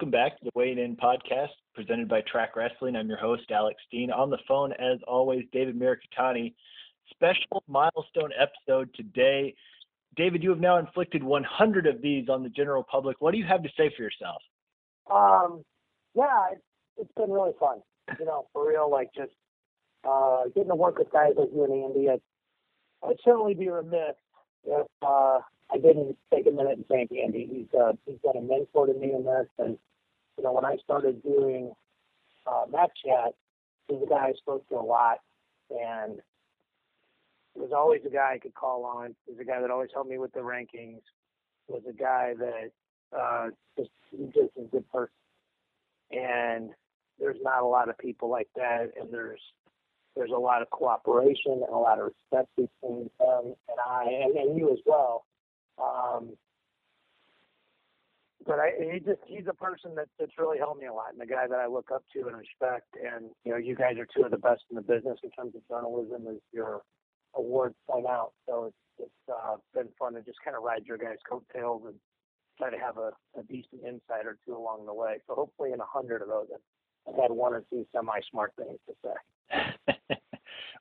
welcome back to the Weighing In podcast presented by Track Wrestling. I'm your host, Alex Steen. On the phone, as always, David Mirikitani. Special milestone episode today. David, you have now inflicted 100 of these on the general public. What do you have to say for yourself? Um, yeah, it's, it's been really fun. You know, for real, like just uh, getting to work with guys like you and Andy. I'd, I'd certainly be remiss if uh, I didn't take a minute and thank Andy. He's uh, he's been a mentor to me in this, and you know, when I started doing uh, Match Chat, he's a guy I spoke to a lot, and was always a guy I could call on. He's a guy that always helped me with the rankings. Was a guy that uh, just just a good person, and there's not a lot of people like that, and there's there's a lot of cooperation and a lot of respect between him and I, and, and you as well. Um, but I, he just he's a person that, that's really helped me a lot, and a guy that I look up to and respect. And you know, you guys are two of the best in the business in terms of journalism, as your awards point out. So it's it's uh, been fun to just kind of ride your guys' coattails and try to have a, a decent insight or two along the way. So hopefully, in a hundred of those, I've had one or two semi-smart things to say.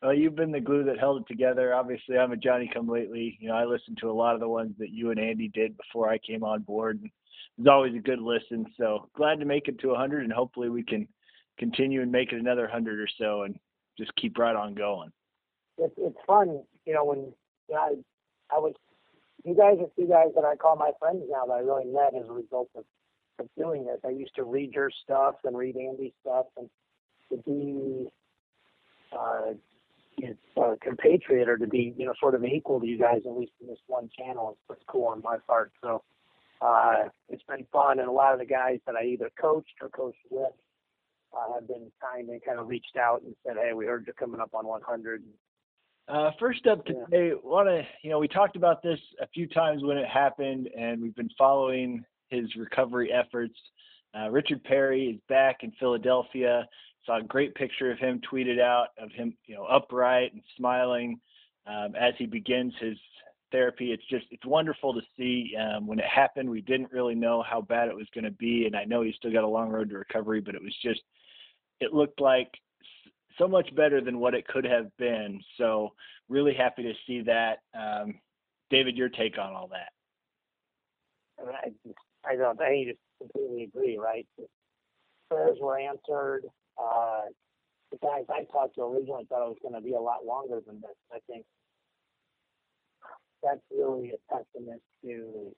Well, you've been the glue that held it together. Obviously, I'm a Johnny Come Lately. You know, I listened to a lot of the ones that you and Andy did before I came on board. It's always a good listen. So glad to make it to 100, and hopefully we can continue and make it another 100 or so, and just keep right on going. It's it's fun, you know, when I I was you guys are two guys that I call my friends now that I really met as a result of, of doing this. I used to read your stuff and read Andy's stuff, and to be uh, a compatriot or to be you know sort of equal to you guys at least in this one channel is pretty cool on my part. So uh, it's been fun, and a lot of the guys that I either coached or coached with uh, have been kind and kind of reached out and said, "Hey, we heard you're coming up on 100." Uh, first up today, yeah. want to you know we talked about this a few times when it happened, and we've been following his recovery efforts. Uh, Richard Perry is back in Philadelphia. Saw a great picture of him tweeted out of him, you know, upright and smiling um, as he begins his therapy. It's just it's wonderful to see. Um, when it happened, we didn't really know how bad it was going to be, and I know he's still got a long road to recovery, but it was just it looked like so much better than what it could have been. So really happy to see that. Um, David, your take on all that? I, I don't. I just completely agree. Right, prayers were answered. Uh, the guys I talked to originally thought it was going to be a lot longer than this. I think that's really a testament to you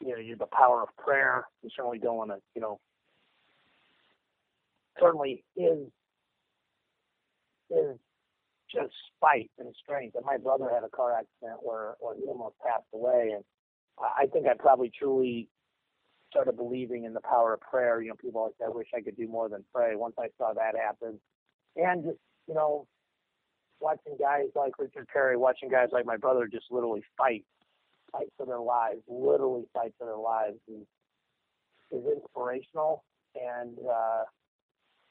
know the power of prayer. You certainly don't want to you know certainly is is just spite and strength. And my brother had a car accident where, where he almost passed away, and I think I probably truly started believing in the power of prayer. You know, people always say, "I wish I could do more than pray." Once I saw that happen, and just you know, watching guys like Richard Perry, watching guys like my brother just literally fight, fight for their lives, literally fight for their lives, is, is inspirational. And uh,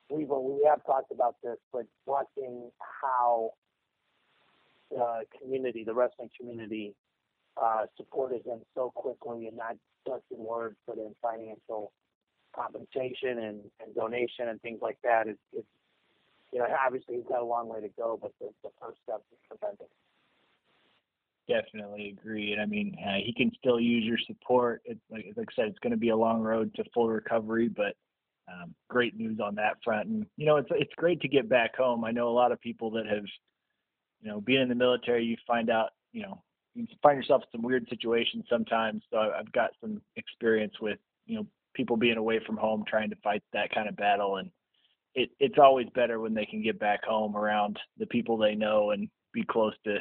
we we have talked about this, but watching how the uh, community, the wrestling community, uh, supported him so quickly, and not in words, but in financial compensation and, and donation and things like that. It's, it's you know, obviously he's got a long way to go, but the, the first step is tremendous. Definitely agree, and I mean uh, he can still use your support. It, like, like I said, it's going to be a long road to full recovery, but um, great news on that front. And you know, it's it's great to get back home. I know a lot of people that have, you know, being in the military, you find out, you know, you find yourself in some weird situations sometimes. So I've got some experience with, you know, people being away from home trying to fight that kind of battle, and it it's always better when they can get back home around the people they know and be close to,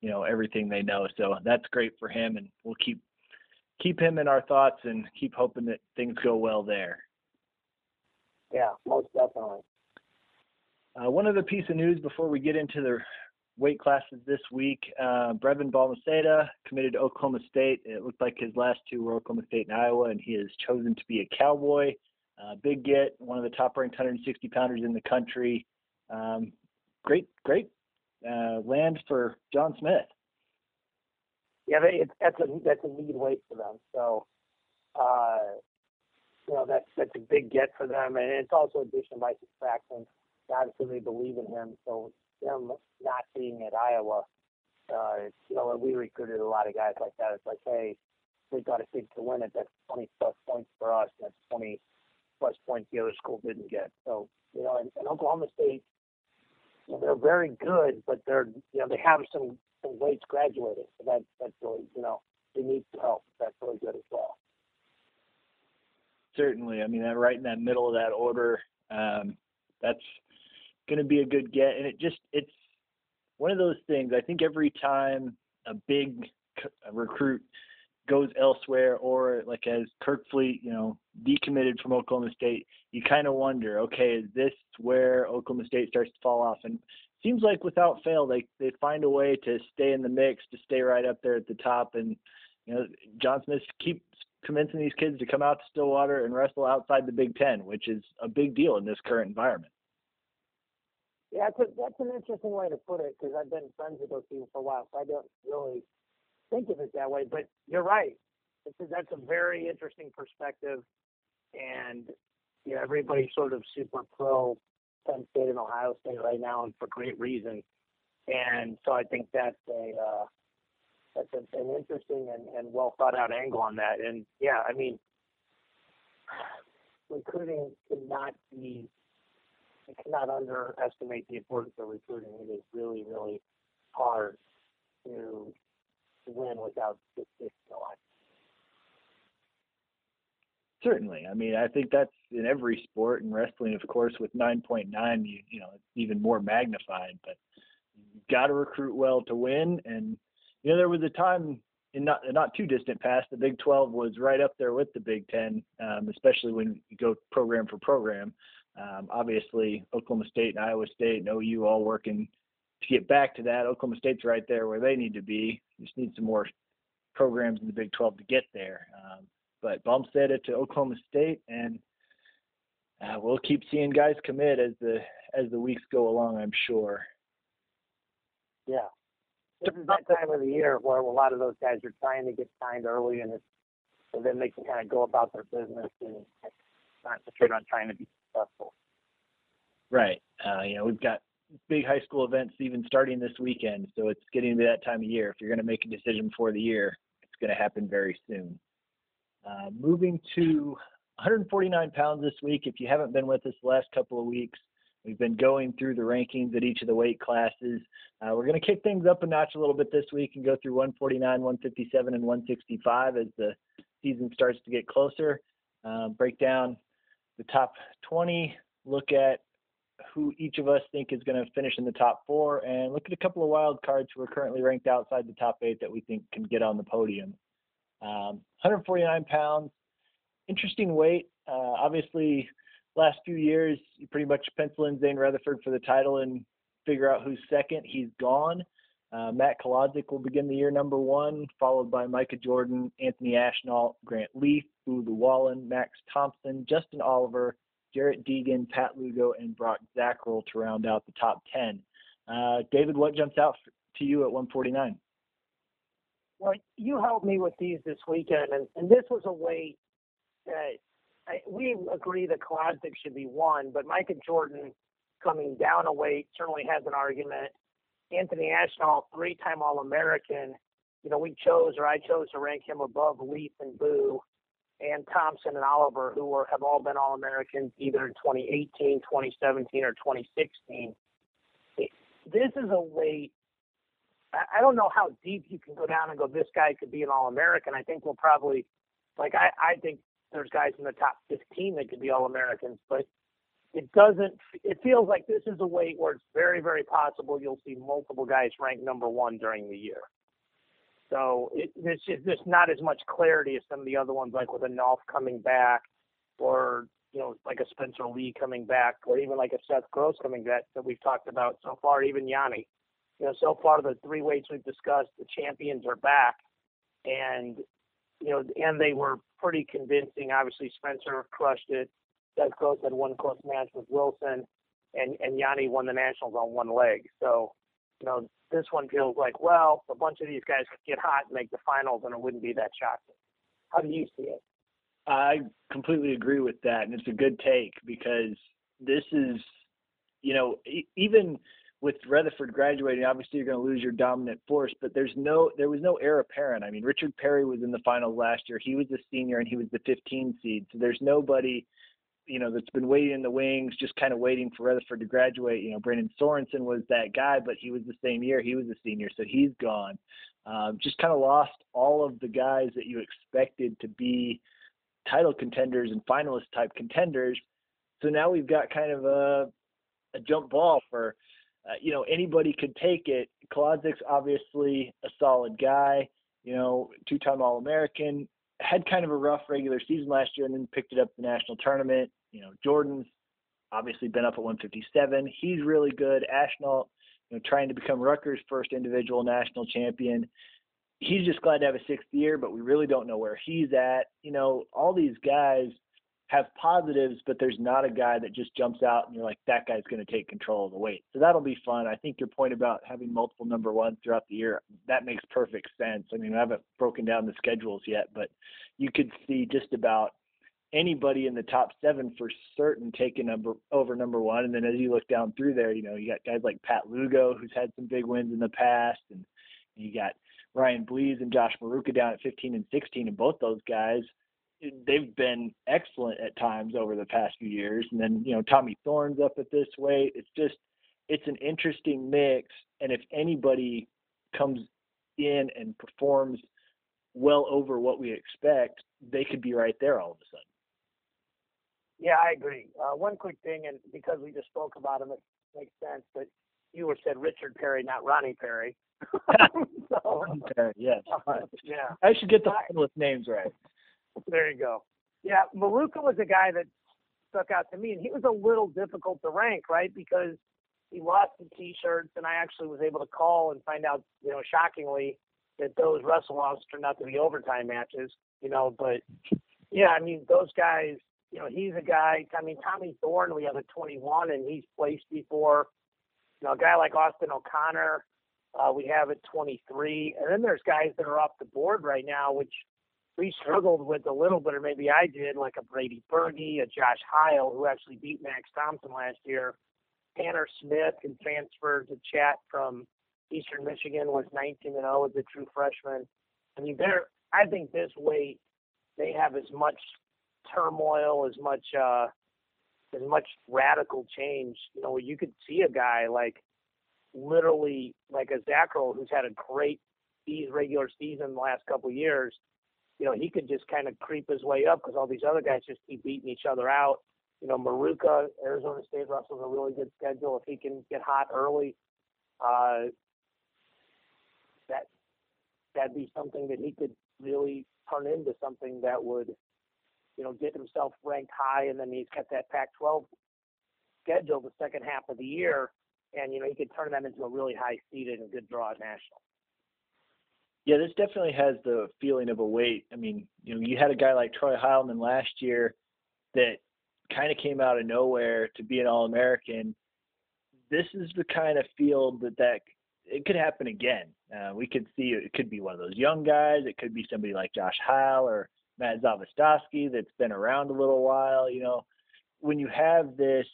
you know, everything they know. So that's great for him, and we'll keep keep him in our thoughts and keep hoping that things go well there. Yeah, most definitely. Uh, one other piece of news before we get into the weight classes this week. Uh, Brevin Balmaceda committed to Oklahoma State. It looked like his last two were Oklahoma State and Iowa, and he has chosen to be a Cowboy. Uh, big get, one of the top ranked 160 pounders in the country. Um, great, great uh, land for John Smith. Yeah, they, that's a that's a need weight for them. So uh, you know that's that's a big get for them, and it's also addition by subtraction. Obviously, they believe in him, so them not being at Iowa, uh, you know, we recruited a lot of guys like that. It's like, hey, we got a kid to win it. That's 20 plus points for us. That's 20 plus points the other school didn't get. So, you know, and, and Oklahoma State, you know, they're very good, but they're, you know, they have some some weights graduating. So that that's really, you know, they need some help. That's really good as well. Certainly, I mean, right in that middle of that order, um, that's going to be a good get, and it just it's one of those things. I think every time a big recruit goes elsewhere, or like as Kirk Fleet, you know, decommitted from Oklahoma State, you kind of wonder, okay, is this where Oklahoma State starts to fall off? And seems like without fail, they they find a way to stay in the mix, to stay right up there at the top. And you know, John Smith keeps convincing these kids to come out to Stillwater and wrestle outside the Big Ten, which is a big deal in this current environment. Yeah, that's, a, that's an interesting way to put it because I've been friends with those people for a while, so I don't really think of it that way. But you're right. It's a, that's a very interesting perspective, and you know everybody's sort of super pro Penn State and Ohio State right now, and for great reason. And so I think that's a uh, that's a, an interesting and, and well thought out angle on that. And yeah, I mean, recruiting cannot be Cannot underestimate the importance of recruiting. It is really, really hard to win without this line. Certainly. I mean, I think that's in every sport and wrestling, of course, with 9.9, you, you know, it's even more magnified, but you've got to recruit well to win. And, you know, there was a time in not, not too distant past, the Big 12 was right up there with the Big 10, um, especially when you go program for program. Um, obviously, Oklahoma State and Iowa State and OU all working to get back to that. Oklahoma State's right there where they need to be. Just need some more programs in the Big 12 to get there. Um, but Bump said it to Oklahoma State, and uh, we'll keep seeing guys commit as the as the weeks go along. I'm sure. Yeah, this is that time of the year where a lot of those guys are trying to get signed early, and so then they can kind of go about their business and concentrate on trying to be successful. Right. Uh, you know, we've got big high school events even starting this weekend, so it's getting to be that time of year. If you're going to make a decision before the year, it's going to happen very soon. Uh, moving to 149 pounds this week. If you haven't been with us the last couple of weeks, we've been going through the rankings at each of the weight classes. Uh, we're going to kick things up a notch a little bit this week and go through 149, 157, and 165 as the season starts to get closer. Uh, break down the top 20, look at who each of us think is going to finish in the top four, and look at a couple of wild cards who are currently ranked outside the top eight that we think can get on the podium. Um, 149 pounds, interesting weight. Uh, obviously, last few years, you pretty much pencil in Zain Retherford for the title and figure out who's second. He's gone. Uh, Matt Kolodzik will begin the year number one, followed by Micah Jordan, Anthony Ashnault, Grant Leeth, Boo Lewallen, Max Thomsen, Justin Oliver, Jarrett Degen, Pat Lugo, and Brock Zacherl to round out the top 10. Uh, David, what jumps out to you at 149? Well, you helped me with these this weekend, and, and this was a weight that I, we agree that Kolodzik should be one, but Micah Jordan coming down a weight certainly has an argument. Anthony Ashnault, three-time All-American. You know, we chose, or I chose to rank him above Leeth and Boo, and Thomsen and Oliver, who were have all been All-Americans either in 2018, 2017, or 2016. This is a weight. I don't know how deep you can go down and go. This guy could be an All-American. I think we'll probably, like, I, I think there's guys in the top 15 that could be All-Americans, but it doesn't it feels like this is a weight where it's very very possible you'll see multiple guys ranked number one during the year. So it, there's just there's not as much clarity as some of the other ones like with a Nolf coming back or you know like a Spencer Lee coming back or even like a Seth Gross coming back that we've talked about so far even Yianni. You know so far the three weights we've discussed the champions are back and you know and they were pretty convincing. Obviously Spencer crushed it Seth Gross had one close match with Wilson, and and Yianni won the nationals on one leg. So, you know, this one feels like well, a bunch of these guys could get hot and make the finals, and it wouldn't be that shocking. How do you see it? I completely agree with that, and it's a good take because this is, you know, even with Retherford graduating, obviously you're going to lose your dominant force, but there's no, there was no heir apparent. I mean, Richard Perry was in the finals last year. He was the senior and he was the 15 seed. So there's nobody, you know, that's been waiting in the wings, just kind of waiting for Retherford to graduate. You know, Brandon Sorensen was that guy, but he was the same year. He was a senior, so he's gone. Um, just kind of lost all of the guys that you expected to be title contenders and finalist type contenders. So now we've got kind of a, a jump ball for uh, you know, anybody could take it. Kolodzik's obviously a solid guy, you know, two-time All-American, had kind of a rough regular season last year and then picked it up the national tournament. You know, Jordan's obviously been up at 157. He's really good. Ashnault, you know, trying to become Rutgers' first individual national champion. He's just glad to have a sixth year, but we really don't know where he's at. You know, all these guys – have positives, but there's not a guy that just jumps out and you're like, that guy's going to take control of the weight. So that'll be fun. I think your point about having multiple number ones throughout the year, that makes perfect sense. I mean, I haven't broken down the schedules yet, but you could see just about anybody in the top seven for certain taking number over number one. And then as you look down through there, you know, you got guys like Pat Lugo, who's had some big wins in the past, and you got Ryan Blees and Josh Maruca down at 15 and 16, and both those guys – they've been excellent at times over the past few years. And then, you know, Tommy Thorn's up at this weight. It's just, it's an interesting mix. And if anybody comes in and performs well over what we expect, they could be right there all of a sudden. Yeah, I agree. Uh, one quick thing, and because we just spoke about him, it makes sense. But you were said Richard Perry, not Ronnie Perry. so, Perry, yes. Uh, yeah. I should get the finalist names right. There you go. Yeah, Maruca was a guy that stuck out to me, and he was a little difficult to rank, right? Because he lost the T-shirts, and I actually was able to call and find out, you know, shockingly, that those wrestle-offs turned out to be overtime matches. You know, but yeah, I mean, those guys. You know, he's a guy. I mean, Tommy Thorn, we have a 21, and he's placed before. You know, a guy like Austin O'Connor, uh, we have at 23, and then there's guys that are off the board right now, which we struggled with a little bit, or maybe I did, like a Brady Berge, a Josh Heil, who actually beat Max Thomsen last year. Tanner Smith, who transferred to chat from Eastern Michigan, was 19 and 0 as a true freshman. I mean, they're, I think this weight, they have as much turmoil, as much, uh, as much radical change. You know, you could see a guy like literally like a Zacherl who's had a great regular season the last couple of years you know, he could just kind of creep his way up because all these other guys just keep beating each other out. You know, Maruca, Arizona State wrestles a really good schedule. If he can get hot early, uh, that that'd be something that he could really turn into something that would, you know, get himself ranked high. And then he's got that Pac-12 schedule the second half of the year, and you know he could turn that into a really high seeded and good draw at national. Yeah, this definitely has the feeling of a weight. I mean, you know, you had a guy like Troy Heilmann last year that kind of came out of nowhere to be an All American. This is the kind of field that that it could happen again. Uh, we could see it could be one of those young guys. It could be somebody like Josh Heil or Matt Zavastowski that's been around a little while. You know, when you have this,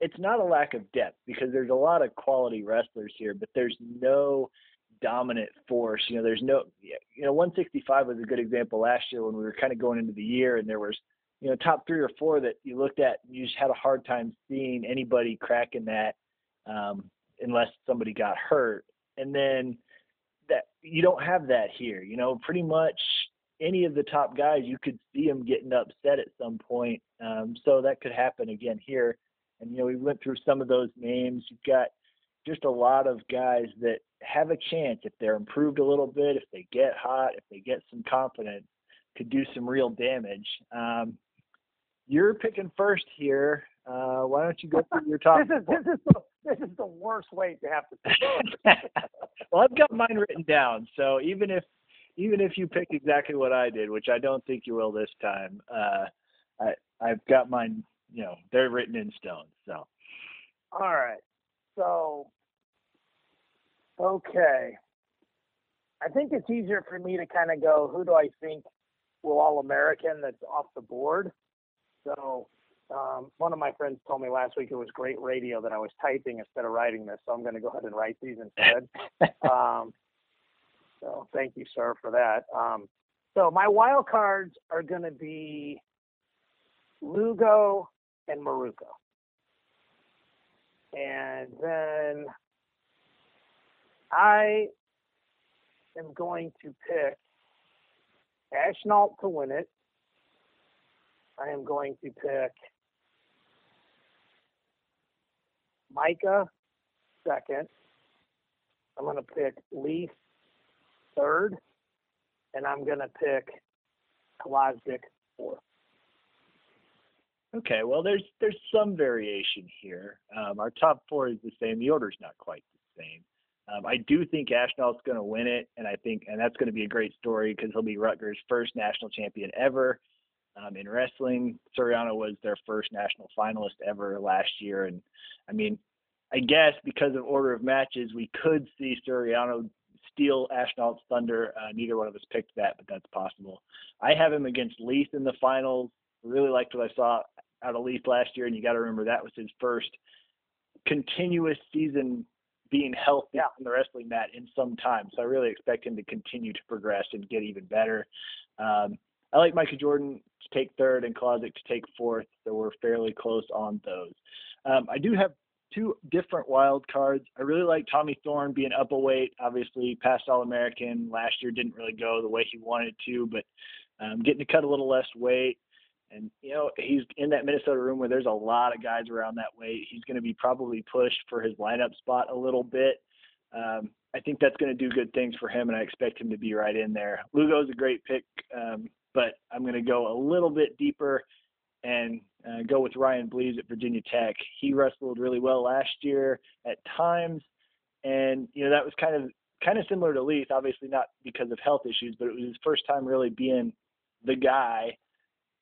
it's not a lack of depth because there's a lot of quality wrestlers here, but there's no dominant force. You know, there's no, you know, 165 was a good example last year when we were kind of going into the year and there was, you know, top three or four that you looked at, you just had a hard time seeing anybody cracking that um, unless somebody got hurt. And then that you don't have that here. You know, pretty much any of the top guys, you could see them getting upset at some point. Um, so that could happen again here. And you know, we went through some of those names. You've got just a lot of guys that have a chance if they're improved a little bit, if they get hot, if they get some confidence, could do some real damage. Um, you're picking first here. Uh, why don't you go through your top? this is this is the this is the worst way to have to. Well, I've got mine written down, so even if even if you pick exactly what I did, which I don't think you will this time, uh, I I've got mine. You know, they're written in stone. So. All right. So Okay. I think it's easier for me to kind of go, who do I think will All American that's off the board. So um, one of my friends told me last week it was great radio that I was typing instead of writing this. So I'm going to go ahead and write these instead. um, so thank you, sir, for that. Um, so my wild cards are going to be Lugo and Maruca. And then I am going to pick Ashnault to win it. I am going to pick Micah second. I'm going to pick Leeth third. And I'm going to pick Kolodzik fourth. Okay, well, there's there's some variation here. Um, our top four is the same. The order's not quite the same. Um, I do think Ashnault's going to win it, and I think, and that's going to be a great story because he'll be Rutgers' first national champion ever. Um, in wrestling, Suriano was their first national finalist ever last year, and I mean, I guess because of order of matches, we could see Suriano steal Ashnault's thunder. Uh, neither one of us picked that, but that's possible. I have him against Leeth in the finals. Really liked what I saw out of Leeth last year, and you got to remember that was his first continuous season being healthy yeah. on the wrestling mat in some time. So I really expect him to continue to progress and get even better. Um, I like Micah Jordan to take third and Kolodzik to take fourth, so we're fairly close on those. Um, I do have two different wild cards. I really like Tommy Thorn being up a weight. Obviously, past All American last year didn't really go the way he wanted to, but um, getting to cut a little less weight. And you know he's in that Minnesota room where there's a lot of guys around that weight. He's going to be probably pushed for his lineup spot a little bit. Um, I think that's going to do good things for him, and I expect him to be right in there. Lugo's a great pick, um, but I'm going to go a little bit deeper and uh, go with Ryan Blees at Virginia Tech. He wrestled really well last year at times, and you know that was kind of kind of similar to Leeth. Obviously not because of health issues, but it was his first time really being the guy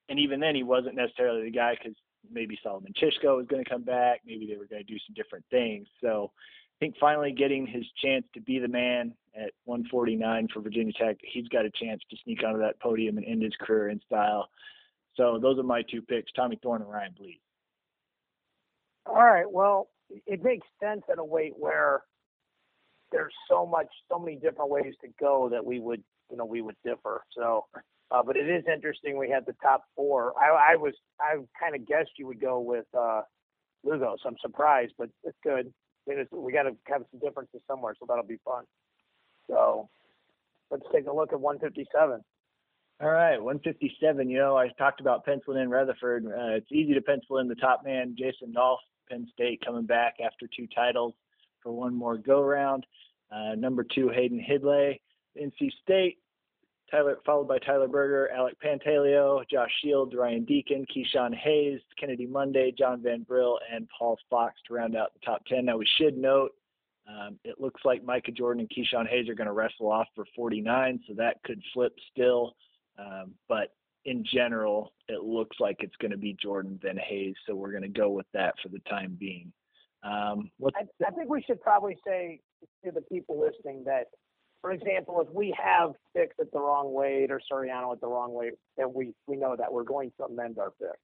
and even then he wasn't necessarily the guy because maybe Solomon Chishko was going to come back, maybe they were going to do some different things. So I think finally getting his chance to be the man at 149 for Virginia Tech, he's got a chance to sneak onto that podium and end his career in style. So those are my two picks, Tommy Thorn and Ryan Blees. All right. Well, it makes sense in a weight where there's so much, so many different ways to go that we would, you know, we would differ. So uh, but it is interesting. We had the top four. I, I was I kind of guessed you would go with uh, Lugo, so I'm surprised, but it's good. I mean, it's, we got to have some differences somewhere, so that'll be fun. So let's take a look at 157. All right, 157. You know, I talked about penciling in Retherford. Uh, it's easy to pencil in the top man, Jason Nolf, Penn State, coming back after two titles for one more go round. Uh, number two, Hayden Hidlay, NC State. Tyler, followed by Tyler Berger, Alec Pantaleo, Josh Shields, Ryan Deakin, Keyshawn Hayes, Kennedy Monday, John Van Brill, and Paul Fox to round out the top 10. Now, we should note um, it looks like Micah Jordan and Keyshawn Hayes are going to wrestle off for 49, so that could flip still. Um, but in general, it looks like it's going to be Jordan then Hayes, so we're going to go with that for the time being. Um, I, I think we should probably say to the people listening that for example, if we have picks at the wrong weight or Suriano at the wrong weight, then we we know that we're going to amend our pick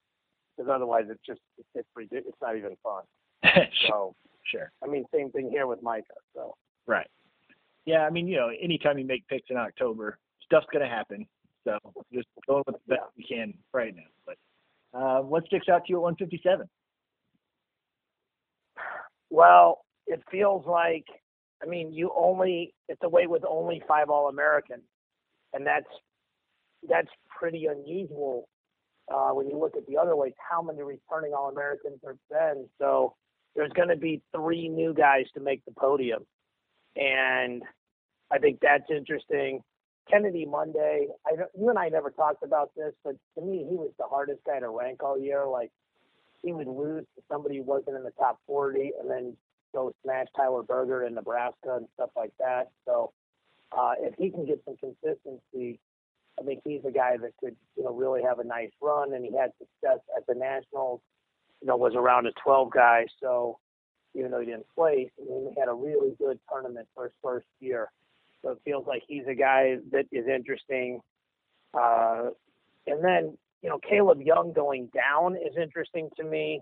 because otherwise it's just it's it's, it's not even fun. so sure. I mean, same thing here with Micah. So right. Yeah, I mean, you know, anytime you make picks in October, stuff's gonna happen. So just going with the best yeah. we can right now. But uh, what sticks out to you at 157? Well, it feels like I mean, you only it's a weight with only five All Americans, and that's that's pretty unusual uh, when you look at the other weights. How many returning All Americans there have been? So there's going to be three new guys to make the podium, and I think that's interesting. Kennedy Monday, I don't, you and I never talked about this, but to me, he was the hardest guy to rank all year. Like he would lose to somebody who wasn't in the top 40, and then go smash Tyler Berger in Nebraska and stuff like that. So uh, if he can get some consistency, I think he's a guy that could, you know, really have a nice run. And he had success at the Nationals. You know, was around a 12 guy. So even though he didn't place, I mean, he had a really good tournament for his first year. So it feels like he's a guy that is interesting. Uh, And then, you know, Caleb Young going down is interesting to me.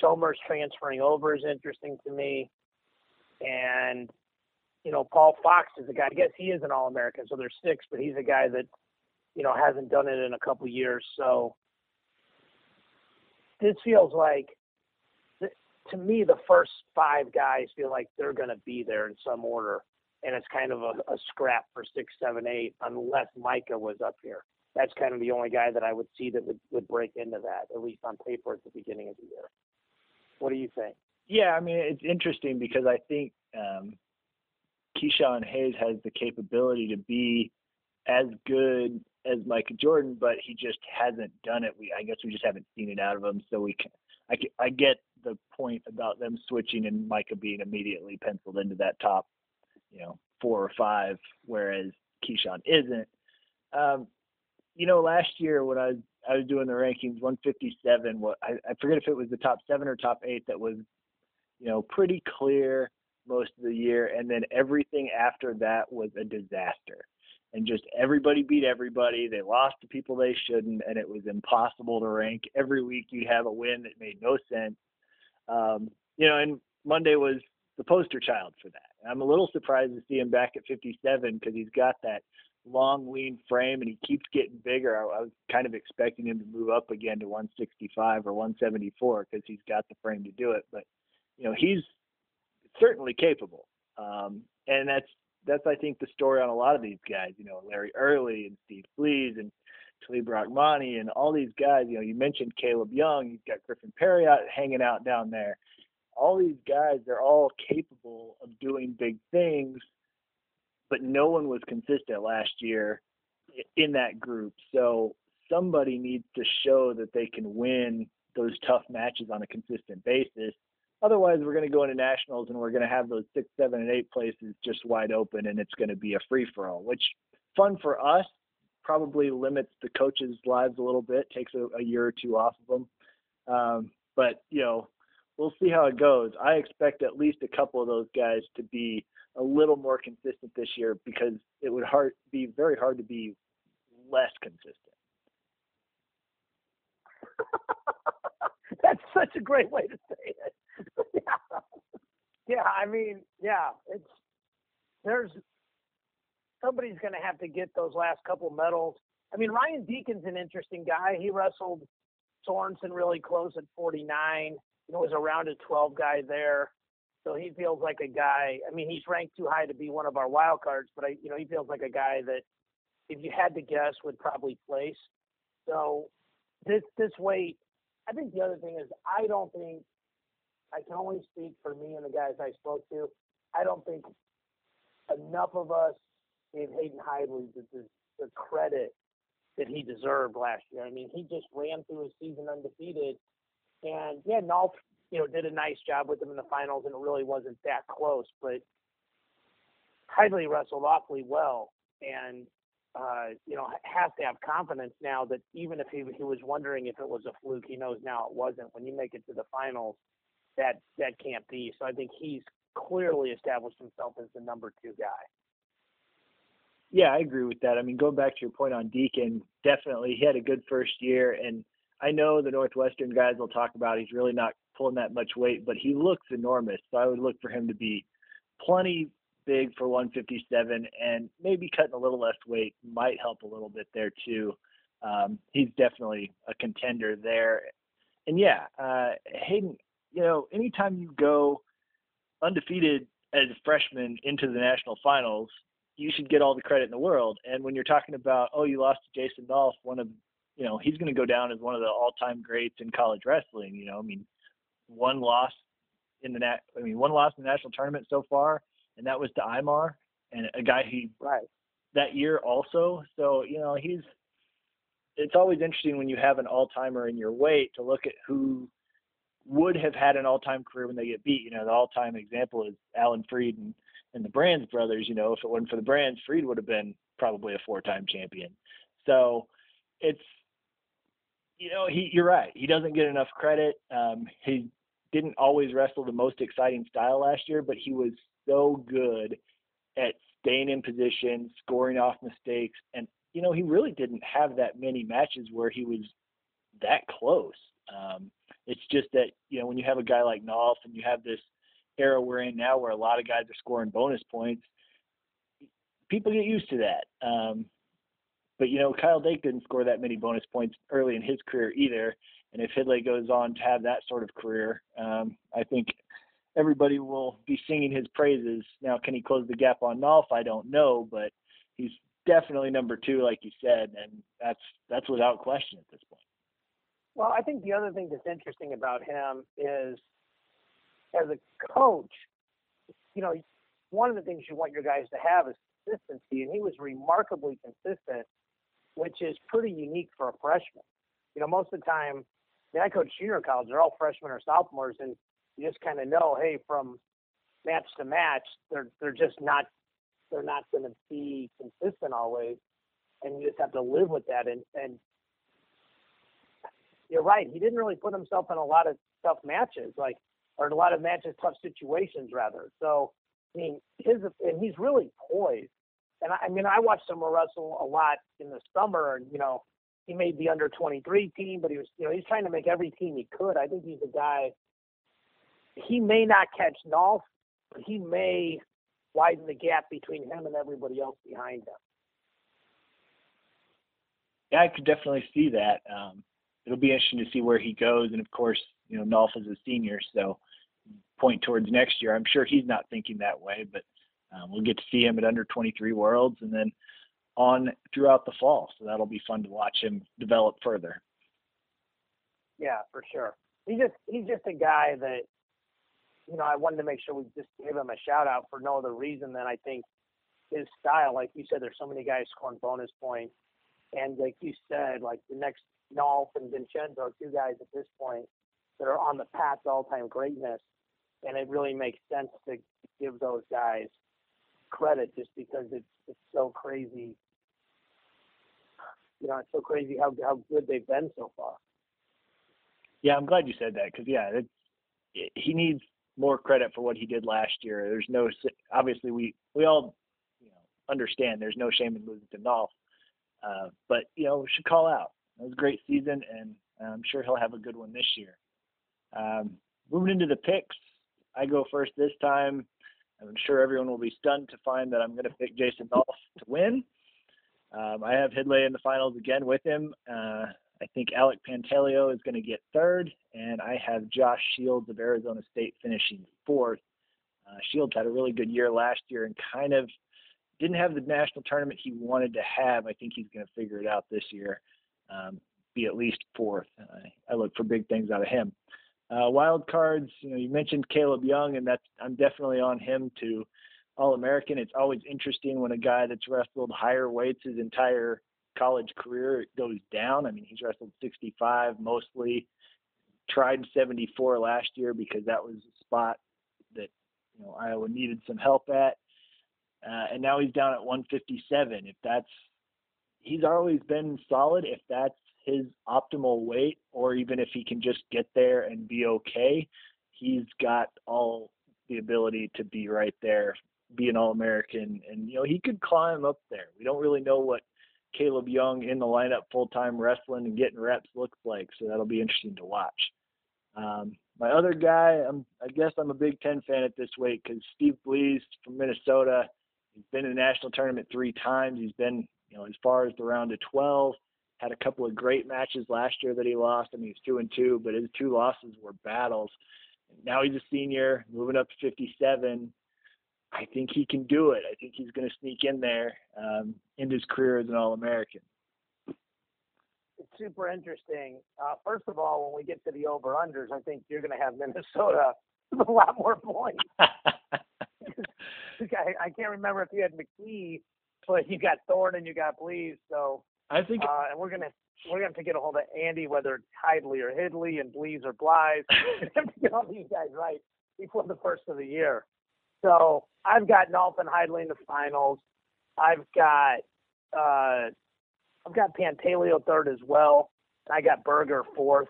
Somers transferring over is interesting to me. And, you know, Paul Fox is a guy, I guess he is an All American, so there's six, but he's a guy that, you know, hasn't done it in a couple years. So this feels like, to me, the first five guys feel like they're going to be there in some order. And it's kind of a, a scrap for six, seven, eight, unless Micah was up here. That's kind of the only guy that I would see that would, would break into that, at least on paper at the beginning of the year. What do you think? Yeah, I mean, it's interesting because I think um, Keyshawn Hayes has the capability to be as good as Micah Jordan, but he just hasn't done it. We, I guess, we just haven't seen it out of him. So we, can, I, I get the point about them switching and Micah being immediately penciled into that top, you know, four or five, whereas Keyshawn isn't. Um, you know, last year when I was I was doing the rankings, 157. What I, I forget if it was the top seven or top eight that was, you know, pretty clear most of the year, and then everything after that was a disaster. And just everybody beat everybody. They lost to people they shouldn't, and it was impossible to rank. Every week you'd have a win that made no sense. Um, you know, and Monday was the poster child for that. I'm a little surprised to see him back at 57 because he's got that long, lean frame, and he keeps getting bigger. I, I was kind of expecting him to move up again to 165 or 174 because he's got the frame to do it. But you know, he's certainly capable, um, and that's that's I think the story on a lot of these guys. You know, Larry Early and Steve Bleise and Talib Rachmani and all these guys. You know, you mentioned Caleb Young. You've got Griffin Perry out hanging out down there. All these guys, they're all capable of doing big things but no one was consistent last year in that group. So somebody needs to show that they can win those tough matches on a consistent basis. Otherwise, we're going to go into nationals and we're going to have those six, seven, and eight places just wide open, and it's going to be a free for all. Which fun for us, probably limits the coaches' lives a little bit, takes a, a year or two off of them. Um, but you know, we'll see how it goes. I expect at least a couple of those guys to be a little more consistent this year because it would hard be very hard to be less consistent. That's such a great way to say it. yeah. yeah, I mean, yeah, it's there's somebody's going to have to get those last couple medals. I mean, Ryan Deakin's an interesting guy. He wrestled Sorensen really close at 49. You know, was around a rounded 12 guy there. So he feels like a guy. I mean, he's ranked too high to be one of our wild cards, but I, you know, he feels like a guy that, if you had to guess, would probably place. So this this weight. I think the other thing is I don't think I can only speak for me and the guys I spoke to. I don't think enough of us gave Hayden the, the, the credit that he deserved last year. I mean, he just ran through his season undefeated, and yeah, Nolf you know, did a nice job with them in the finals, and it really wasn't that close. But Hidlay wrestled awfully well, and uh, you know, has to have confidence now that even if he, he was wondering if it was a fluke, he knows now it wasn't. When you make it to the finals, that that can't be. So I think he's clearly established himself as the number two guy. Yeah, I agree with that. I mean, going back to your point on Deakin, definitely he had a good first year, and I know the Northwestern guys will talk about he's really not pulling that much weight, but he looks enormous. So I would look for him to be plenty big for 157 and maybe cutting a little less weight might help a little bit there too. Um, he's definitely a contender there. And yeah, uh, Hayden, you know, anytime you go undefeated as a freshman into the national finals, you should get all the credit in the world. And when you're talking about, oh, you lost to Jason Nolf, one of, you know, he's going to go down as one of the all-time greats in college wrestling. You know, I mean, one loss in the nat I mean one loss in the national tournament so far, and that was to Imar and a guy he right that year also. So you know he's it's always interesting when you have an all timer in your weight to look at who would have had an all time career when they get beat. You know the all time example is Alan Fried and, and the Brands brothers. You know if it wasn't for the Brands, Freed would have been probably a four time champion. So it's you know, he you're right. He doesn't get enough credit. Um, he didn't always wrestle the most exciting style last year, but he was so good at staying in position, scoring off mistakes, and you know he really didn't have that many matches where he was that close. Um, it's just that you know when you have a guy like Nolf and you have this era we're in now where a lot of guys are scoring bonus points, people get used to that. Um, but you know Kyle Dake didn't score that many bonus points early in his career either. And if Hidlay goes on to have that sort of career, um, I think everybody will be singing his praises. Now, can he close the gap on Nolf? I don't know, but he's definitely number two, like you said, and that's that's without question at this point. Well, I think the other thing that's interesting about him is, as a coach, you know, one of the things you want your guys to have is consistency, and he was remarkably consistent, which is pretty unique for a freshman. You know, most of the time, I mean, I coach junior college; they're all freshmen or sophomores, and you just kind of know, hey, from match to match, they're they're just not they're not going to be consistent always, and you just have to live with that. And and you're right, he didn't really put himself in a lot of tough matches, like or a lot of matches, tough situations rather. So I mean, his and he's really poised. And I, I mean, I watched him wrestle a lot in the summer, and you know, he made the under 23 team, but he was, you know, he's trying to make every team he could. I think he's a guy he may not catch Nolf, but he may widen the gap between him and everybody else behind him. Yeah, I could definitely see that. Um, it'll be interesting to see where he goes, and of course, you know, Nolf is a senior, so point towards next year. I'm sure he's not thinking that way, but um, we'll get to see him at under 23 Worlds, and then on throughout the fall. So that'll be fun to watch him develop further. Yeah, for sure. He just he's just a guy that you know, I wanted to make sure we just gave him a shout out for no other reason than I think his style. Like you said, there's so many guys scoring bonus points, and like you said, like the next Nolf and Vincenzo are two guys at this point that are on the path to all-time greatness, and it really makes sense to give those guys credit just because it's it's so crazy. You know, it's so crazy how how good they've been so far. Yeah, I'm glad you said that because yeah, it's he needs more credit for what he did last year. There's no obviously we we all you know understand there's no shame in losing to Nolf, uh, but you know we should call out. It was a great season, and I'm sure he'll have a good one this year. Um, moving into the picks, I go first this time. I'm sure everyone will be stunned to find that I'm going to pick Jason Nolf to win. Um, I have Hidlay in the finals again with him. Uh, I think Alec Pantaleo is going to get third, and I have Josh Shields of Arizona State finishing fourth. Uh, Shields had a really good year last year and kind of didn't have the national tournament he wanted to have. I think he's going to figure it out this year, um, be at least fourth. I look for big things out of him. Uh, wild cards, you know, you mentioned Caleb Young, and that's I'm definitely on him to All American. It's always interesting when a guy that's wrestled higher weights his entire college career goes down. I mean, he's wrestled 65 mostly, tried 74 last year because that was a spot that you know Iowa needed some help at, uh, and now he's down at 157. If that's he's always been solid. If that's his optimal weight, or even if he can just get there and be okay, he's got all the ability to be right there, be an All American, and you know he could climb up there. We don't really know what Caleb Young in the lineup full time wrestling and getting reps looks like. So that'll be interesting to watch. Um, my other guy, I'm, I guess I'm a Big Ten fan at this weight because Steve Bleise from Minnesota. He's been in the national tournament three times. He's been, you know, as far as the round of 12. Had a couple of great matches last year that he lost. I mean, he's two and two, but his two losses were battles. Now he's a senior, moving up to 57. I think he can do it. I think he's going to sneak in there um, in his career as an All American. It's super interesting. Uh, first of all, when we get to the over unders, I think you're going to have Minnesota with a lot more points. I, I can't remember if you had McKee, but you got Thorn and you got Bleise. So I think, uh, and we're gonna we're gonna have to get a hold of Andy, whether it's Hidlay or Hidley and Bleise or we have to get all these guys right before the first of the year. So I've got Nolfin Hidlay in the finals. I've got uh, I've got Pantaleo third as well. I got Berger fourth,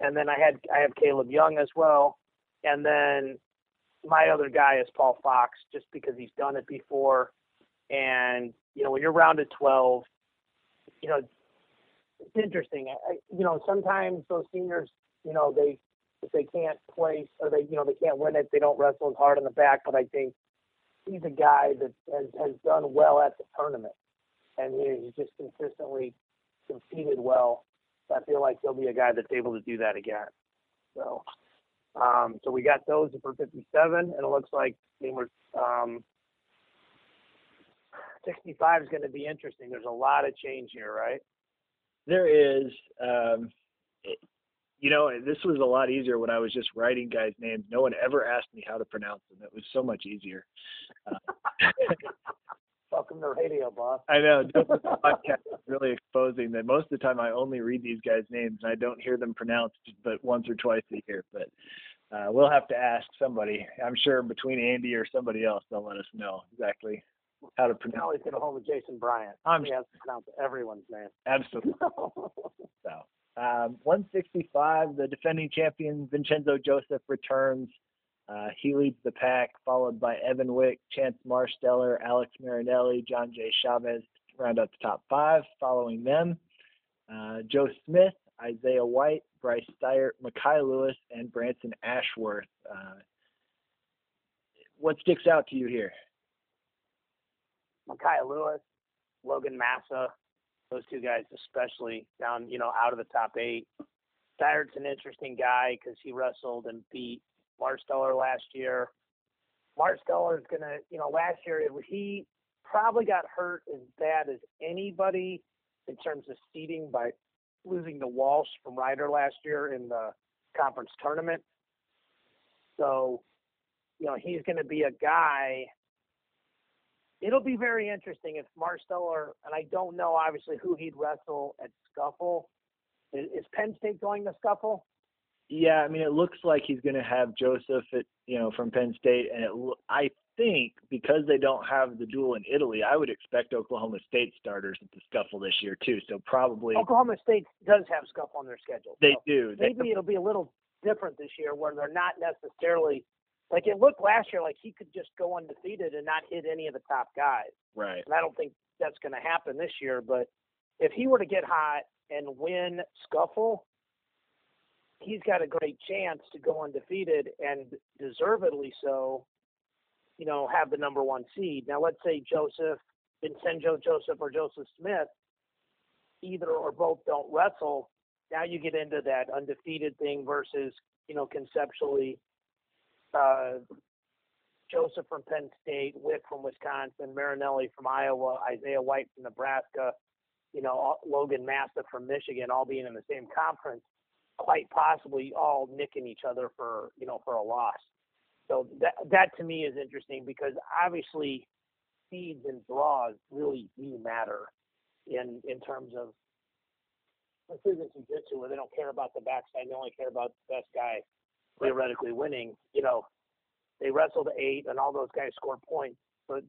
and then I had I have Caleb Young as well, and then my other guy is Paul Fox, just because he's done it before. And you know, when you're rounded 12, you know, it's interesting. I, you know, sometimes those seniors, you know, they if they can't place or they you know they can't win it, they don't wrestle as hard in the back. But I think he's a guy that has, has done well at the tournament, and he's just consistently competed well. I feel like he'll be a guy that's able to do that again. So, um, so we got those for 57, and it looks like mean, we're um, 65 is going to be interesting. There's a lot of change here, right? There is. Um, it, you know, this was a lot easier when I was just writing guys' names. No one ever asked me how to pronounce them. It was so much easier. Uh, Welcome to radio, boss. I know. This podcast is really exposing that most of the time I only read these guys' names and I don't hear them pronounced but once or twice a year. But uh, we'll have to ask somebody. I'm sure between Andy or somebody else, they'll let us know exactly how to pronounce. Now he's going to home with Jason Bryant. I'm he has to pronounce everyone's name. Absolutely. so, um, 165, the defending champion Vincenzo Joseph returns. Uh, he leads the pack, followed by Evan Wick, Chance Marsteller, Alex Marinelli, Jon Jay Chavez to round out the top five. Following them, uh, Joe Smith, Isaiah White, Bryce Steiert, Mekhi Lewis, and Branson Ashworth. Uh, what sticks out to you here? Mekhi Lewis, Logan Massa, those two guys especially down, you know, out of the top eight. Steiert's an interesting guy because he wrestled and beat Marsteller last year. Marsteller is gonna, you know, last year it, he probably got hurt as bad as anybody in terms of seeding by losing to Walsh from Rider last year in the conference tournament. So, you know, he's going to be a guy. It'll be very interesting if Marsteller, and I don't know obviously who he'd wrestle at Scuffle. Is, is Penn State going to Scuffle? Yeah, I mean, it looks like he's going to have Joseph at you know from Penn State, and it, I think because they don't have the duel in Italy, I would expect Oklahoma State starters at the scuffle this year too. So probably Oklahoma State does have scuffle on their schedule. They so do. Maybe they, it'll be a little different this year, where they're not necessarily like it looked last year, like he could just go undefeated and not hit any of the top guys. Right. And I don't think that's going to happen this year. But if he were to get hot and win scuffle, he's got a great chance to go undefeated and deservedly so, you know, have the number one seed. Now, let's say Joseph, Vincenzo Joseph or Joseph Smith, either or both don't wrestle. Now you get into that undefeated thing versus, you know, conceptually, uh, Joseph from Penn State, Wick from Wisconsin, Marinelli from Iowa, Isaiah White from Nebraska, you know, Logan Massa from Michigan, all being in the same conference quite possibly all nicking each other for you know for a loss. So that that to me is interesting because obviously seeds and draws really do matter in in terms of precision jiu-jitsu where they don't care about the backside, they only care about the best guy theoretically winning. You know, they wrestled eight and all those guys scored points. So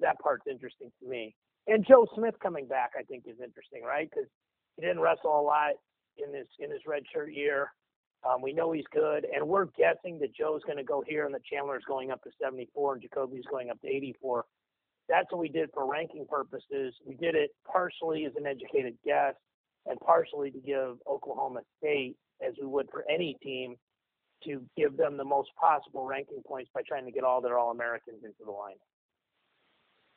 that part's interesting to me. And Joe Smith coming back, I think, is interesting, right? Because he didn't wrestle a lot in his in his redshirt year. Um, we know he's good, and we're guessing that Joe's going to go here, and the Chandler's going up to 74, and Jacobe's going up to 84. That's what we did for ranking purposes. We did it partially as an educated guess, and partially to give Oklahoma State, as we would for any team, to give them the most possible ranking points by trying to get all their All Americans into the line.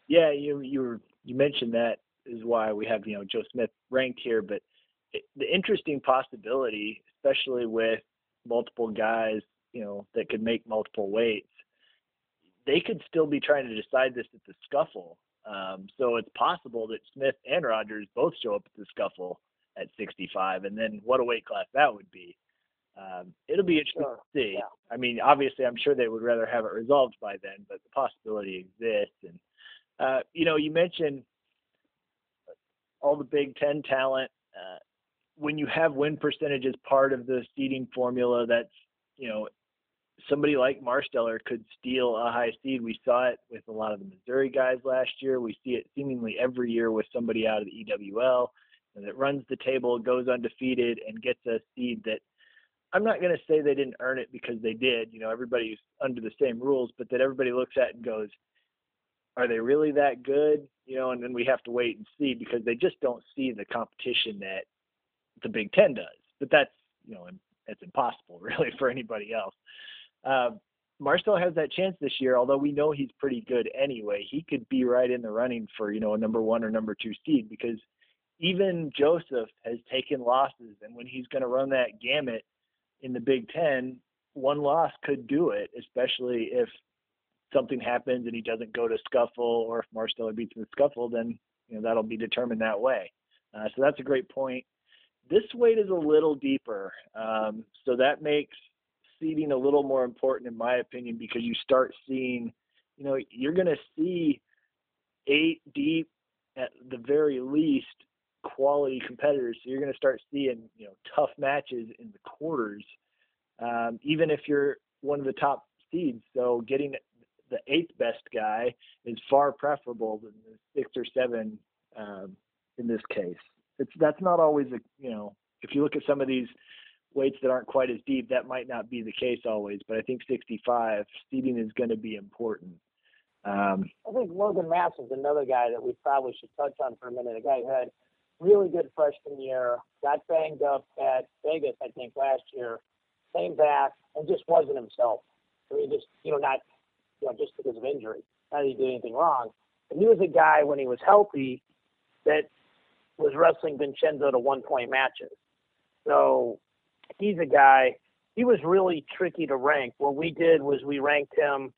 Yeah, you you you mentioned that is why we have you know Joe Smith ranked here, but the interesting possibility, especially with multiple guys, you know, that could make multiple weights, they could still be trying to decide this at the scuffle. Um, so it's possible that Smith and Rogers both show up at the scuffle at 65, and then what a weight class that would be. Um, it'll be interesting sure. to see. Yeah. I mean, obviously, I'm sure they would rather have it resolved by then, but the possibility exists. And uh, you know, you mentioned all the Big Ten talent. Uh, when you have win percentage as part of the seeding formula, that's you know somebody like Marsteller could steal a high seed. We saw it with a lot of the Missouri guys last year. We see it seemingly every year with somebody out of the EWL that runs the table, goes undefeated, and gets a seed that I'm not going to say they didn't earn it because they did. You know, everybody's under the same rules, but that everybody looks at and goes, are they really that good? You know, and then we have to wait and see because they just don't see the competition that the Big Ten does. But that's you know, it's impossible really for anybody else. Uh, Marcel has that chance this year, although we know he's pretty good anyway. He could be right in the running for you know a number one or number two seed because even Joseph has taken losses, and when he's going to run that gamut in the Big Ten, one loss could do it, especially if something happens and he doesn't go to scuffle, or if Marcel beats him in scuffle, then you know that'll be determined that way. Uh, so that's a great point. This weight is a little deeper, um, so that makes seeding a little more important, in my opinion, because you start seeing, you know, you're going to see eight deep at the very least quality competitors. So you're going to start seeing, you know, tough matches in the quarters, um, even if you're one of the top seeds. So getting the eighth best guy is far preferable than the six or seven um, in this case. It's that's not always a you know if you look at some of these weights that aren't quite as deep, that might not be the case always. But I think 65 seeding is going to be important. Um, I think Logan Mass is another guy that we probably should touch on for a minute. A guy who had really good freshman year, got banged up at Vegas, I think, last year, came back and just wasn't himself. I mean, just you know, not you know, just because of injury. Not that he did anything wrong. And he was a guy when he was healthy that was wrestling Vincenzo to one point matches. So he's a guy. He was really tricky to rank. What we did was we ranked him.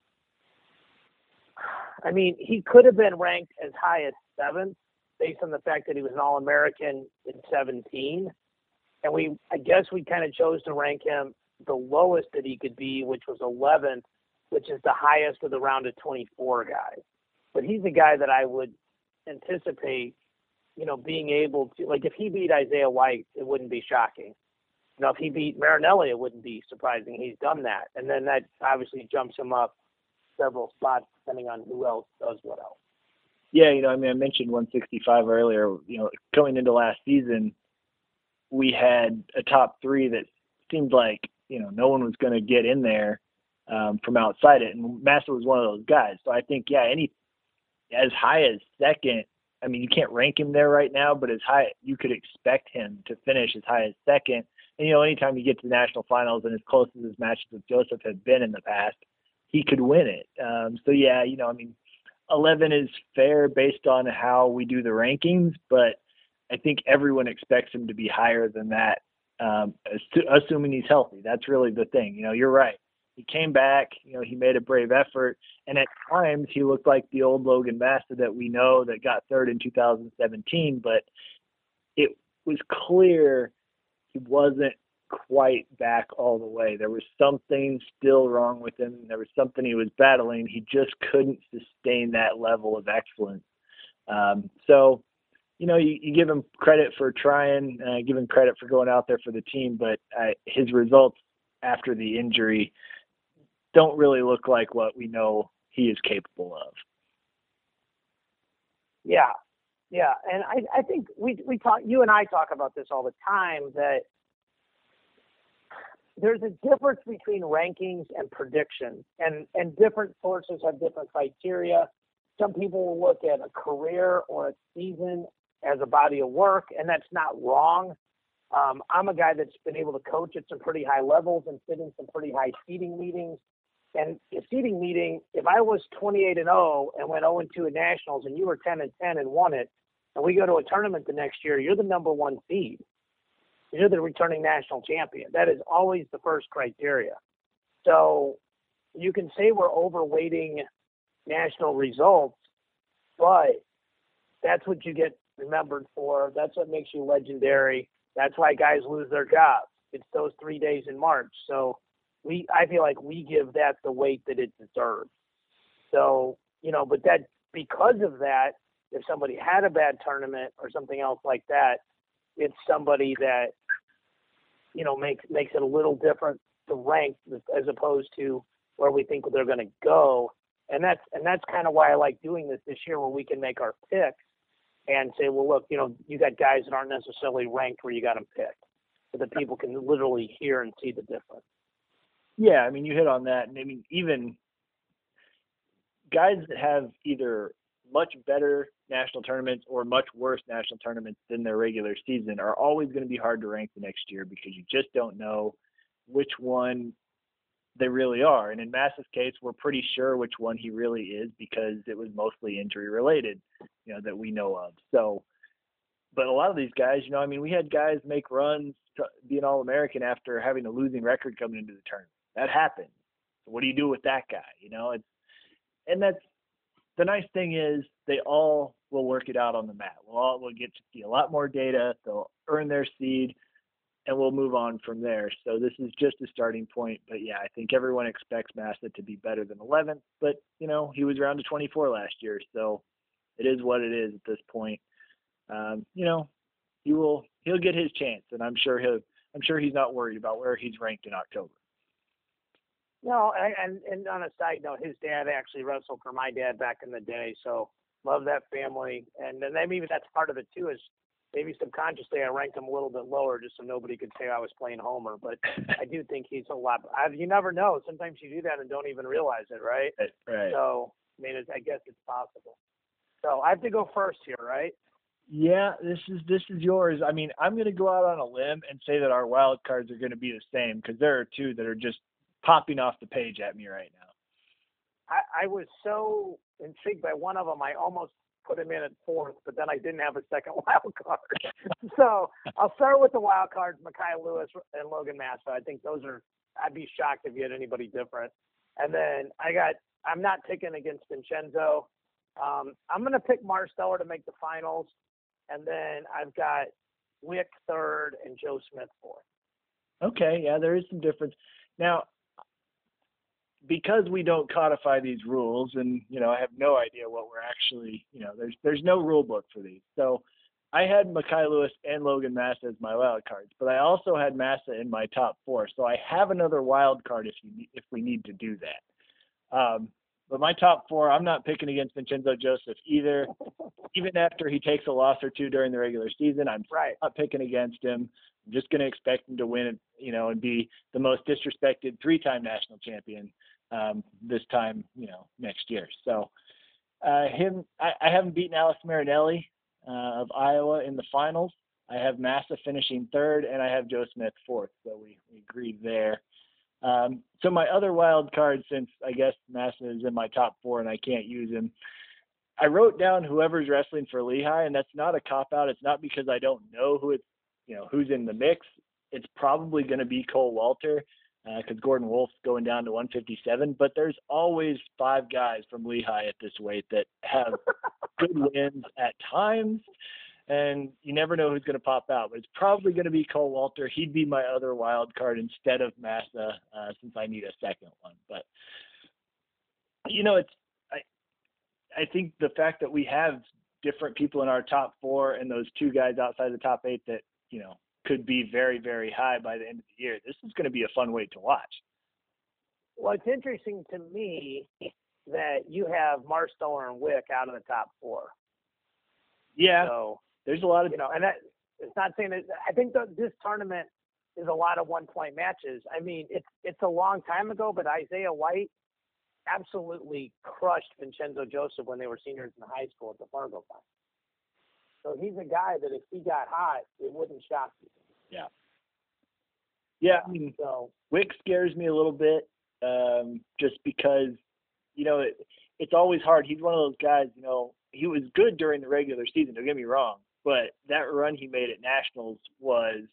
I mean, he could have been ranked as high as seventh based on the fact that he was an All American in 17. And we, I guess, we kind of chose to rank him the lowest that he could be, which was 11th, which is the highest of the round of 24 guys. But he's a guy that I would anticipate, you know, being able to, like, if he beat Isaiah White, it wouldn't be shocking. You know, if he beat Marinelli, it wouldn't be surprising. He's done that. And then that obviously jumps him up several spots depending on who else does what else. Yeah, you know, I mean, I mentioned 165 earlier. You know, going into last season, we had a top three that seemed like you know no one was going to get in there um, from outside it, and Massa was one of those guys. So I think, yeah, any as high as second. I mean, you can't rank him there right now, but as high you could expect him to finish as high as second. And you know, anytime you get to the national finals and as close as his matches with Joseph have been in the past, he could win it. Um, so yeah, you know, I mean, 11 is fair based on how we do the rankings, but I think everyone expects him to be higher than that, um, assuming he's healthy. That's really the thing. You know, you're right. He came back. You know, he made a brave effort, and at times he looked like the old Logan Massa that we know that got third in 2017. But it was clear he wasn't quite back all the way. There was something still wrong with him. There was something he was battling. He just couldn't sustain that level of excellence. Um, so, you know, you, you, give him credit for trying, uh, give him credit for going out there for the team, but uh, his results after the injury don't really look like what we know he is capable of. Yeah, yeah, and I, I think we we talk. You and I talk about this all the time. That there's a difference between rankings and predictions, and and different sources have different criteria. Some people will look at a career or a season as a body of work, and that's not wrong. Um, I'm a guy that's been able to coach at some pretty high levels and sit in some pretty high seating meetings. And a seating meeting, if I was 28 and 0 and went 0 and 2 at nationals, and you were 10 and 10 and won it, and we go to a tournament the next year, you're the number one seed. You're the returning national champion. That is always the first criteria. So you can say we're overweighting national results, but that's what you get remembered for. That's what makes you legendary. That's why guys lose their jobs. It's those three days in March. So we, I feel like we give that the weight that it deserves. So you know, but that because of that, if somebody had a bad tournament or something else like that, it's somebody that you know makes makes it a little different to rank as opposed to where we think they're going to go. And that's and that's kind of why I like doing this this year, where we can make our picks and say, well, look, you know, you got guys that aren't necessarily ranked where you got them picked, so that people can literally hear and see the difference. Yeah, I mean, you hit on that, and I mean, even guys that have either much better national tournaments or much worse national tournaments than their regular season are always going to be hard to rank the next year because you just don't know which one they really are. And in Mass's case, we're pretty sure which one he really is because it was mostly injury related, you know, that we know of. So, but a lot of these guys, you know, I mean, we had guys make runs to be an All American after having a losing record coming into the tournament. That happens. So what do you do with that guy? You know, it's and that's the nice thing is they all will work it out on the mat. We'll all we'll get to see a lot more data. They'll earn their seed, and we'll move on from there. So this is just a starting point. But yeah, I think everyone expects Massa to be better than 11th. But you know he was around to 24 last year, so it is what it is at this point. Um, you know he will he'll get his chance, and I'm sure he'll I'm sure he's not worried about where he's ranked in October. No, and and on a side note, his dad actually wrestled for my dad back in the day, so love that family. And then maybe that's part of it too. Is maybe subconsciously I ranked him a little bit lower just so nobody could say I was playing Homer. But I do think he's a lot. I, you never know. Sometimes you do that and don't even realize it, right? Right. So I mean, it's, I guess it's possible. So I have to go first here, right? Yeah, this is this is yours. I mean, I'm going to go out on a limb and say that our wild cards are going to be the same because there are two that are just popping off the page at me right now. I, I was so intrigued by one of them, I almost put him in at fourth, but then I didn't have a second wild card. so I'll start with the wild cards, Mekhi Lewis and Logan Massa. I think those are. I'd be shocked if you had anybody different. And then I got. I'm not picking against Vincenzo. Um, I'm going to pick Marsteller to make the finals, and then I've got Wick third and Joe Smith fourth. Okay, yeah, there is some difference. Now, because we don't codify these rules and you know i have no idea what we're actually you know there's there's no rule book for these. So i had Mekhi lewis and logan massa as my wild cards but i also had massa in my top four. So i have another wild card if you if we need to do that. Um, but my top four i'm not picking against vincenzo joseph either. Even after he takes a loss or two during the regular season i'm right. not picking against him. I'm just going to expect him to win you know and be the most disrespected three-time national champion um, this time, you know, next year. So uh, him, I, I haven't beaten Alex Marinelli uh, of Iowa in the finals. I have Massa finishing third, and I have Joe Smith fourth. So we, we there. Um, so my other wild card, since I guess Massa is in my top four and I can't use him, I wrote down whoever's wrestling for Lehigh, and that's not a cop out. It's not because I don't know who it's, you know, who's in the mix. It's probably going to be Cole Walter because uh, Gordon Wolf's going down to 157. But there's always five guys from Lehigh at this weight that have good wins at times, and you never know who's going to pop out. But it's probably going to be Cole Walter. He'd be my other wild card instead of Massa, uh, since I need a second one. But you know, it's I I think the fact that we have different people in our top four and those two guys outside the top eight that you know could be very, very high by the end of the year. This is going to be a fun way to watch. Well, it's interesting to me that you have Marsteller and Wick out of the top four. Yeah. So there's a lot of you know, and that it's not saying that I think that this tournament is a lot of one point matches. I mean, it's it's a long time ago, but Isaiah White absolutely crushed Vincenzo Joseph when they were seniors in high school at the Fargo Final. So he's a guy that if he got hot, it wouldn't shock you. Yeah. Yeah, I mean, so Wick scares me a little bit, um, just because, you know, it, it's always hard. He's one of those guys, you know, he was good during the regular season. Don't get me wrong, but that run he made at nationals was.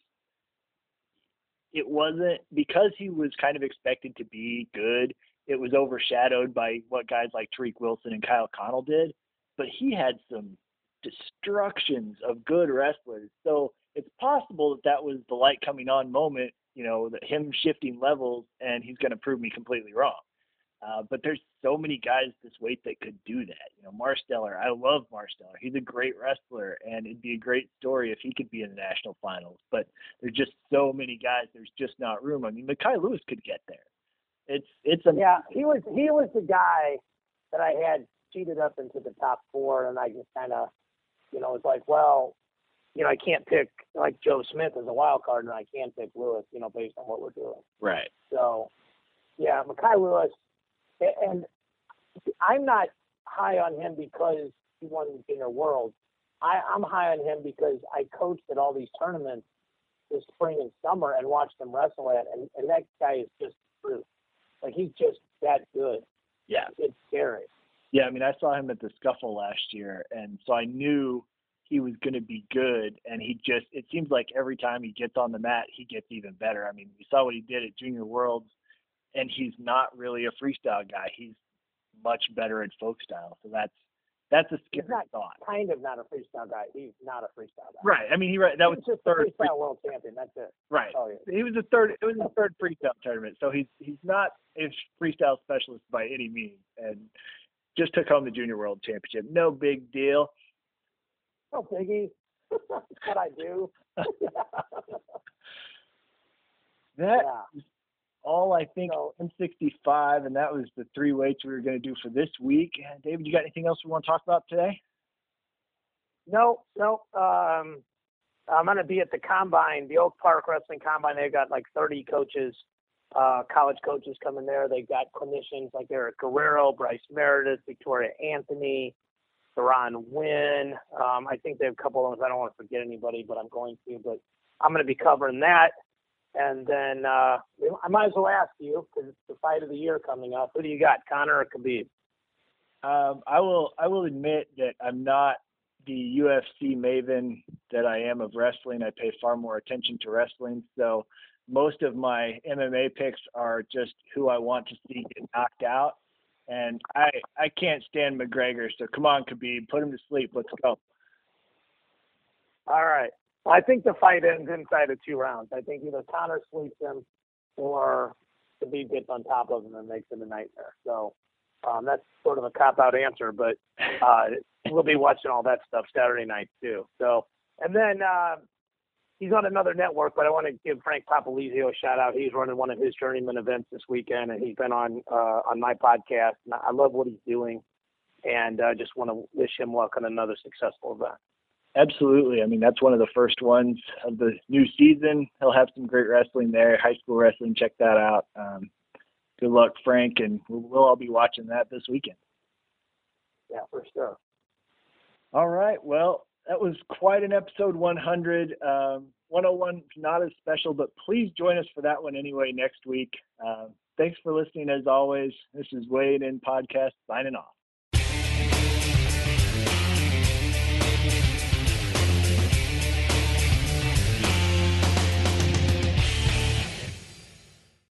It wasn't because he was kind of expected to be good. It was overshadowed by what guys like Tariq Wilson and Kyle Conel did. But he had some destructions of good wrestlers. So it's possible that that was the light coming on moment, you know, that him shifting levels, and he's going to prove me completely wrong. Uh, but there's so many guys this weight that could do that. You know, Marsteller, I love Marsteller. He's a great wrestler, and it'd be a great story if he could be in the national finals. But there's just so many guys. There's just not room. I mean, Mekhi Lewis could get there. It's it's a yeah. He was he was the guy that I had cheated up into the top four, and I just kind of you know, it's like, well, you know, I can't pick like Joe Smith as a wild card, and I can not pick Lewis, you know, based on what we're doing. Right. So, yeah, Mekhi Lewis, and I'm not high on him because he won the Junior World. I, I'm high on him because I coached at all these tournaments this spring and summer and watched him wrestle at, and, and that guy is just true. Like he's just that good. Yeah. It's scary. Yeah, I mean, I saw him at the scuffle last year, and so I knew he was going to be good. And he just, it seems like every time he gets on the mat, he gets even better. I mean, we saw what he did at Junior Worlds, and he's not really a freestyle guy. He's much better at folk style. So that's that's a scary He's not thought. kind of not a freestyle guy. He's not a freestyle guy. Right. I mean, he right. That was He's the just a third. free- freestyle world champion. That's it. right. Oh yeah. He was the third. It was the third freestyle tournament, so he's he's not a freestyle specialist by any means, and just took home the junior world championship. No big deal. No biggie. That's what I do. That yeah. all I think So- M65, and that was the three weights we were going to do for this week. David, you got anything else we want to talk about today? No, no. Um, I'm going to be at the combine, the Oak Park Wrestling Combine. They've got like 30 coaches, uh, college coaches coming there. They've got clinicians like Eric Guerrero, Bryce Meredith, Victoria Anthony, Theron Wynn. Um, I think they have a couple of others. I don't want to forget anybody, but I'm going to. But I'm going to be covering that. And then uh, I might as well ask you because it's the fight of the year coming up. Who do you got, Conor or Khabib? Um, I will. I will admit that I'm not the UFC maven that I am of wrestling. I pay far more attention to wrestling, so most of my MMA picks are just who I want to see get knocked out. And I I can't stand McGregor, so come on, Khabib, put him to sleep. Let's go. All right. I think the fight ends inside of two rounds. I think either Conor sweeps him or Khabib gets on top of him and makes it a nightmare. So um, that's sort of a cop out answer, but uh, we'll be watching all that stuff Saturday night too. So and then uh, he's on another network, but I want to give Frank Popolizio a shout out. He's running one of his Journeymen events this weekend, and he's been on uh, on my podcast. And I love what he's doing, and uh, just want to wish him luck on another successful event. Absolutely. I mean, that's one of the first ones of the new season. He'll have some great wrestling there, high school wrestling. Check that out. Um, good luck, Frank, and we'll, we'll all be watching that this weekend. Yeah, for sure. All right. Well, that was quite an episode 100. Um, 101 not as special, but please join us for that one anyway next week. Um, thanks for listening as always. This is Wade in Podcast signing off.